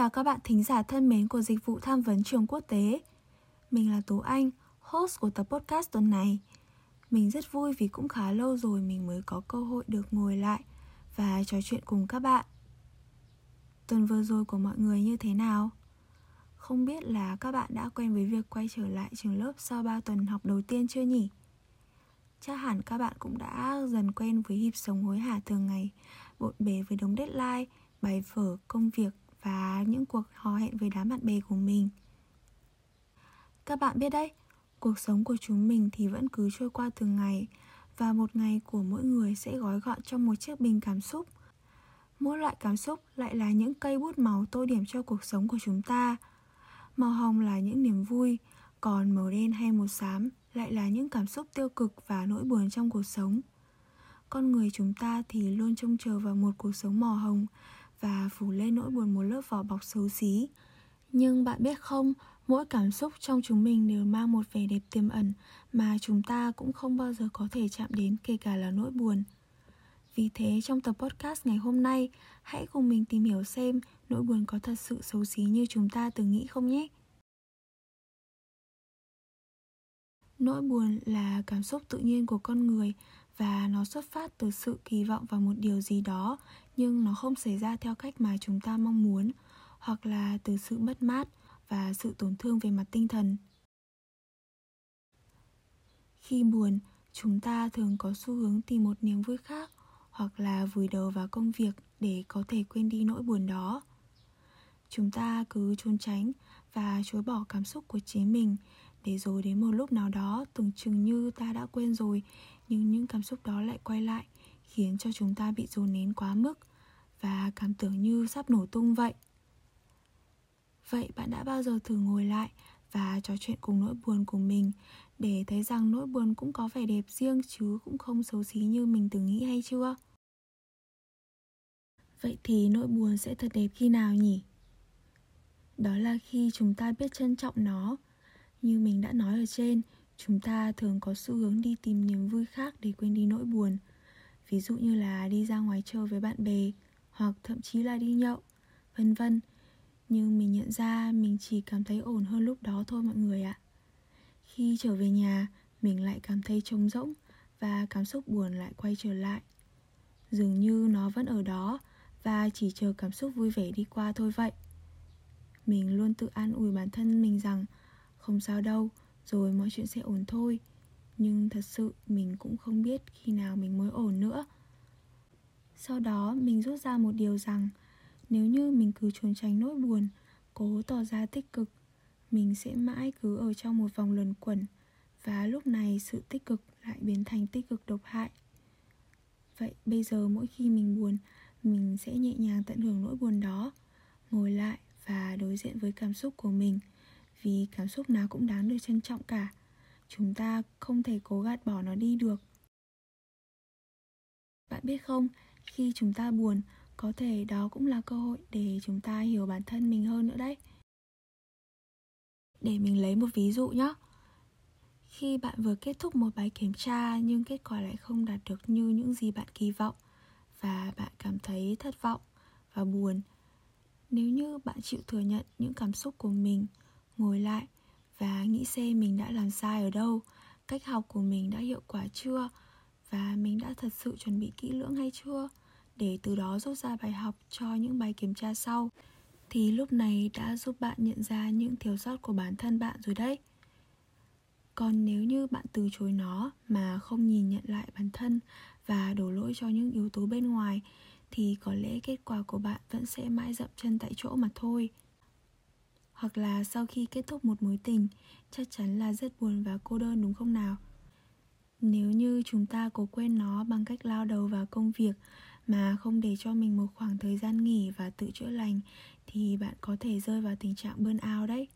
Chào các bạn thính giả thân mến của dịch vụ tham vấn trường quốc tế. Mình là Tú Anh, host của tập podcast tuần này. Mình rất vui vì cũng khá lâu rồi mình mới có cơ hội được ngồi lại và trò chuyện cùng các bạn. Tuần vừa rồi của mọi người như thế nào? Không biết là các bạn đã quen với việc quay trở lại trường lớp sau 3 tuần học đầu tiên chưa nhỉ? Chắc hẳn các bạn cũng đã dần quen với nhịp sống hối hả thường ngày, bộn bề với đống deadline, bài vở, công việc và những cuộc hò hẹn với đám bạn bè của mình. Các bạn biết đấy, cuộc sống của chúng mình thì vẫn cứ trôi qua từng ngày và một ngày của mỗi người sẽ gói gọn trong một chiếc bình cảm xúc. Mỗi loại cảm xúc lại là những cây bút màu tô điểm cho cuộc sống của chúng ta. Màu hồng là những niềm vui, còn màu đen hay màu xám lại là những cảm xúc tiêu cực và nỗi buồn trong cuộc sống. Con người chúng ta thì luôn trông chờ vào một cuộc sống màu hồng và phủ lên nỗi buồn một lớp vỏ bọc xấu xí. Nhưng bạn biết không, mỗi cảm xúc trong chúng mình đều mang một vẻ đẹp tiềm ẩn mà chúng ta cũng không bao giờ có thể chạm đến kể cả là nỗi buồn. Vì thế trong tập podcast ngày hôm nay, hãy cùng mình tìm hiểu xem nỗi buồn có thật sự xấu xí như chúng ta từng nghĩ không nhé. Nỗi buồn là cảm xúc tự nhiên của con người và nó xuất phát từ sự kỳ vọng vào một điều gì đó nhưng nó không xảy ra theo cách mà chúng ta mong muốn, hoặc là từ sự mất mát và sự tổn thương về mặt tinh thần. Khi buồn, chúng ta thường có xu hướng tìm một niềm vui khác, hoặc là vùi đầu vào công việc để có thể quên đi nỗi buồn đó. Chúng ta cứ trốn tránh và chối bỏ cảm xúc của chính mình để rồi đến một lúc nào đó tưởng chừng như ta đã quên rồi, nhưng những cảm xúc đó lại quay lại, khiến cho chúng ta bị dồn nén quá mức và cảm tưởng như sắp nổ tung vậy. Vậy bạn đã bao giờ thử ngồi lại và trò chuyện cùng nỗi buồn của mình để thấy rằng nỗi buồn cũng có vẻ đẹp riêng chứ cũng không xấu xí như mình từng nghĩ hay chưa? Vậy thì nỗi buồn sẽ thật đẹp khi nào nhỉ? Đó là khi chúng ta biết trân trọng nó. Như mình đã nói ở trên, chúng ta thường có xu hướng đi tìm niềm vui khác để quên đi nỗi buồn. Ví dụ như là đi ra ngoài chơi với bạn bè hoặc thậm chí là đi nhậu, vân vân. Nhưng mình nhận ra mình chỉ cảm thấy ổn hơn lúc đó thôi mọi người ạ. Khi trở về nhà, mình lại cảm thấy trống rỗng và cảm xúc buồn lại quay trở lại. Dường như nó vẫn ở đó và chỉ chờ cảm xúc vui vẻ đi qua thôi vậy. Mình luôn tự an ủi bản thân mình rằng, không sao đâu, rồi mọi chuyện sẽ ổn thôi. Nhưng thật sự mình cũng không biết khi nào mình mới ổn nữa sau đó, mình rút ra một điều rằng, nếu như mình cứ trốn tránh nỗi buồn, cố tỏ ra tích cực, mình sẽ mãi cứ ở trong một vòng luẩn quẩn và lúc này sự tích cực lại biến thành tích cực độc hại. Vậy bây giờ mỗi khi mình buồn, mình sẽ nhẹ nhàng tận hưởng nỗi buồn đó, ngồi lại và đối diện với cảm xúc của mình, vì cảm xúc nào cũng đáng được trân trọng cả. Chúng ta không thể cố gạt bỏ nó đi được. Bạn biết không khi chúng ta buồn, có thể đó cũng là cơ hội để chúng ta hiểu bản thân mình hơn nữa đấy. Để mình lấy một ví dụ nhé khi bạn vừa kết thúc một bài kiểm tra nhưng kết quả lại không đạt được như những gì bạn kỳ vọng và bạn cảm thấy thất vọng và buồn, nếu như bạn chịu thừa nhận những cảm xúc của mình, ngồi lại và nghĩ xem mình đã làm sai ở đâu, cách học của mình đã hiệu quả chưa và mình đã thật sự chuẩn bị kỹ lưỡng hay chưa để từ đó rút ra bài học cho những bài kiểm tra sau. Thì lúc này đã giúp bạn nhận ra những thiếu sót của bản thân bạn rồi đấy. Còn nếu như bạn từ chối nó mà không nhìn nhận lại bản thân và đổ lỗi cho những yếu tố bên ngoài, thì có lẽ kết quả của bạn vẫn sẽ mãi dậm chân tại chỗ mà thôi. Hoặc là sau khi kết thúc một mối tình, chắc chắn là rất buồn và cô đơn đúng không nào? Nếu như chúng ta cố quên nó bằng cách lao đầu vào công việc mà không để cho mình một khoảng thời gian nghỉ và tự chữa lành, thì bạn có thể rơi vào tình trạng burnout đấy.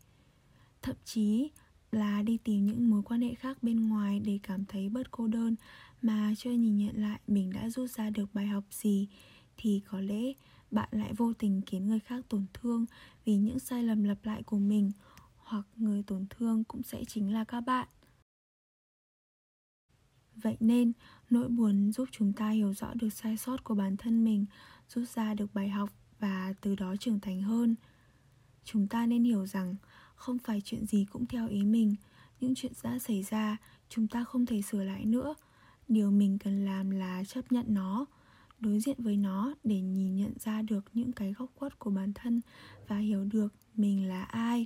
Thậm chí là đi tìm những mối quan hệ khác bên ngoài để cảm thấy bớt cô đơn, mà chưa nhìn nhận lại mình đã rút ra được bài học gì, thì có lẽ bạn lại vô tình khiến người khác tổn thương vì những sai lầm lặp lại của mình, hoặc người tổn thương cũng sẽ chính là các bạn vậy nên, nỗi buồn giúp chúng ta hiểu rõ được sai sót của bản thân mình, rút ra được bài học và từ đó trưởng thành hơn. Chúng ta nên hiểu rằng không phải chuyện gì cũng theo ý mình. Những chuyện đã xảy ra, chúng ta không thể sửa lại nữa. Điều mình cần làm là chấp nhận nó, đối diện với nó để nhìn nhận ra được những cái góc khuất của bản thân và hiểu được mình là ai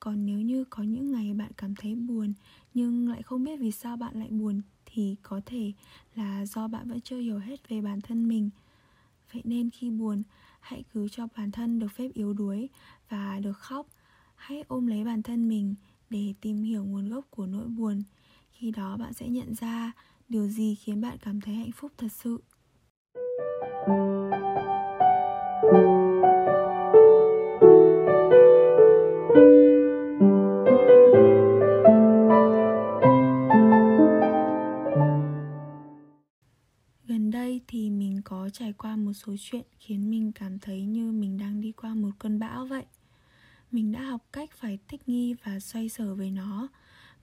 còn nếu như có những ngày bạn cảm thấy buồn, nhưng lại không biết vì sao bạn lại buồn, thì có thể là do bạn vẫn chưa hiểu hết về bản thân mình. Vậy nên khi buồn, hãy cứ cho bản thân được phép yếu đuối và được khóc. Hãy ôm lấy bản thân mình để tìm hiểu nguồn gốc của nỗi buồn. Khi đó bạn sẽ nhận ra điều gì khiến bạn cảm thấy hạnh phúc thật sự. Một số chuyện khiến mình cảm thấy như mình đang đi qua một cơn bão vậy. Mình đã học cách phải thích nghi và xoay sở với nó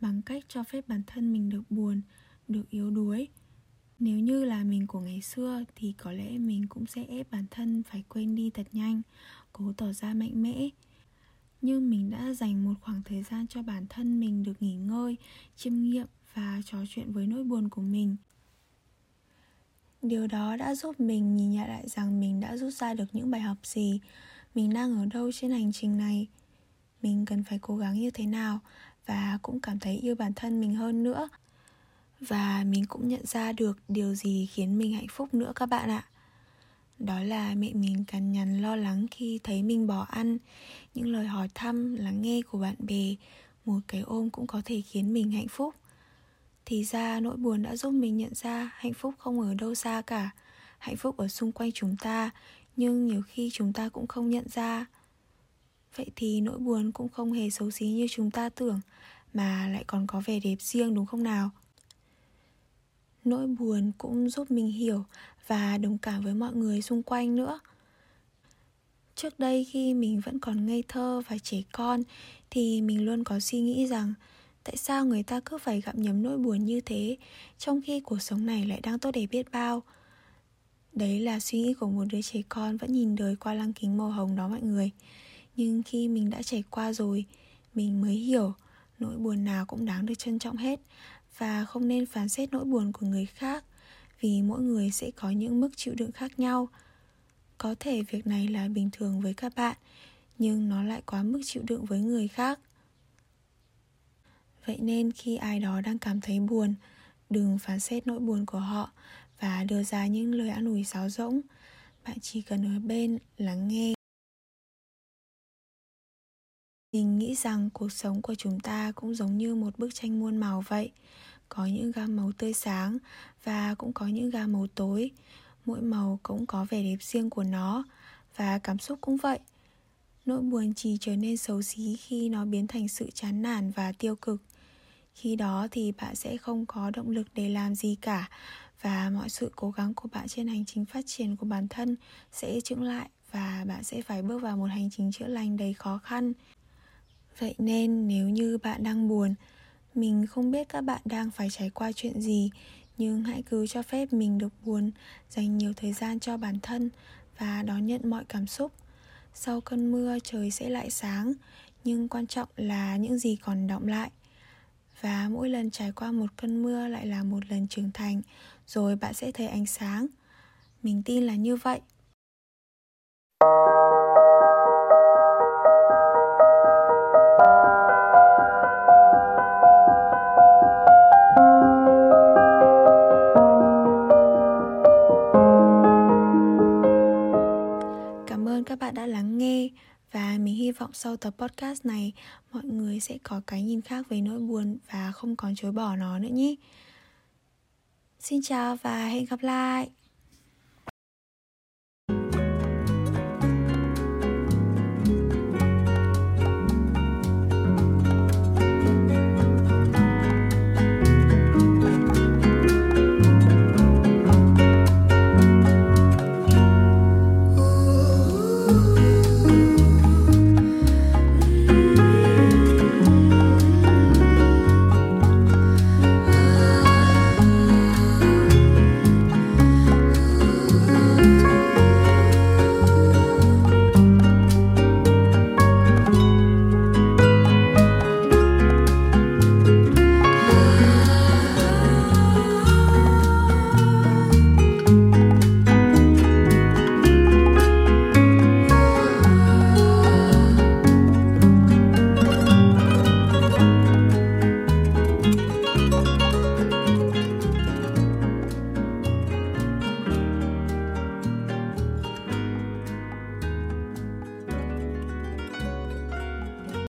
bằng cách cho phép bản thân mình được buồn, được yếu đuối. Nếu như là mình của ngày xưa thì có lẽ mình cũng sẽ ép bản thân phải quên đi thật nhanh, cố tỏ ra mạnh mẽ. Nhưng mình đã dành một khoảng thời gian cho bản thân mình được nghỉ ngơi, chiêm nghiệm và trò chuyện với nỗi buồn của mình điều đó đã giúp mình nhìn nhận lại rằng mình đã rút ra được những bài học gì. Mình đang ở đâu trên hành trình này? Mình cần phải cố gắng như thế nào? Và cũng cảm thấy yêu bản thân mình hơn nữa. Và mình cũng nhận ra được điều gì khiến mình hạnh phúc nữa các bạn ạ. Đó là mẹ mình cằn nhằn lo lắng khi thấy mình bỏ ăn. Những lời hỏi thăm, lắng nghe của bạn bè, một cái ôm cũng có thể khiến mình hạnh phúc thì ra nỗi buồn đã giúp mình nhận ra hạnh phúc không ở đâu xa cả. Hạnh phúc ở xung quanh chúng ta, nhưng nhiều khi chúng ta cũng không nhận ra. Vậy thì nỗi buồn cũng không hề xấu xí như chúng ta tưởng, mà lại còn có vẻ đẹp riêng đúng không nào? Nỗi buồn cũng giúp mình hiểu và đồng cảm với mọi người xung quanh nữa. Trước đây khi mình vẫn còn ngây thơ và trẻ con, thì mình luôn có suy nghĩ rằng tại sao người ta cứ phải gặm nhấm nỗi buồn như thế, trong khi cuộc sống này lại đang tốt đẹp biết bao? Đấy là suy nghĩ của một đứa trẻ con vẫn nhìn đời qua lăng kính màu hồng đó mọi người. Nhưng khi mình đã trải qua rồi, mình mới hiểu nỗi buồn nào cũng đáng được trân trọng hết và không nên phán xét nỗi buồn của người khác, vì mỗi người sẽ có những mức chịu đựng khác nhau. Có thể việc này là bình thường với các bạn, nhưng nó lại quá mức chịu đựng với người khác vậy nên khi ai đó đang cảm thấy buồn, đừng phán xét nỗi buồn của họ và đưa ra những lời an ủi sáo rỗng. Bạn chỉ cần ở bên lắng nghe. Mình nghĩ rằng cuộc sống của chúng ta cũng giống như một bức tranh muôn màu vậy. Có những gam màu tươi sáng và cũng có những gam màu tối. Mỗi màu cũng có vẻ đẹp riêng của nó và cảm xúc cũng vậy. Nỗi buồn chỉ trở nên xấu xí khi nó biến thành sự chán nản và tiêu cực khi đó thì bạn sẽ không có động lực để làm gì cả và mọi sự cố gắng của bạn trên hành trình phát triển của bản thân sẽ chững lại và bạn sẽ phải bước vào một hành trình chữa lành đầy khó khăn. Vậy nên nếu như bạn đang buồn, mình không biết các bạn đang phải trải qua chuyện gì, nhưng hãy cứ cho phép mình được buồn, dành nhiều thời gian cho bản thân và đón nhận mọi cảm xúc. Sau cơn mưa trời sẽ lại sáng, nhưng quan trọng là những gì còn động lại và mỗi lần trải qua một cơn mưa lại là một lần trưởng thành, rồi bạn sẽ thấy ánh sáng. Mình tin là như vậy. Các bạn đã lắng nghe và mình hy vọng sau tập podcast này, mọi người sẽ có cái nhìn khác về nỗi buồn và không còn chối bỏ nó nữa nhé. Xin chào và hẹn gặp lại.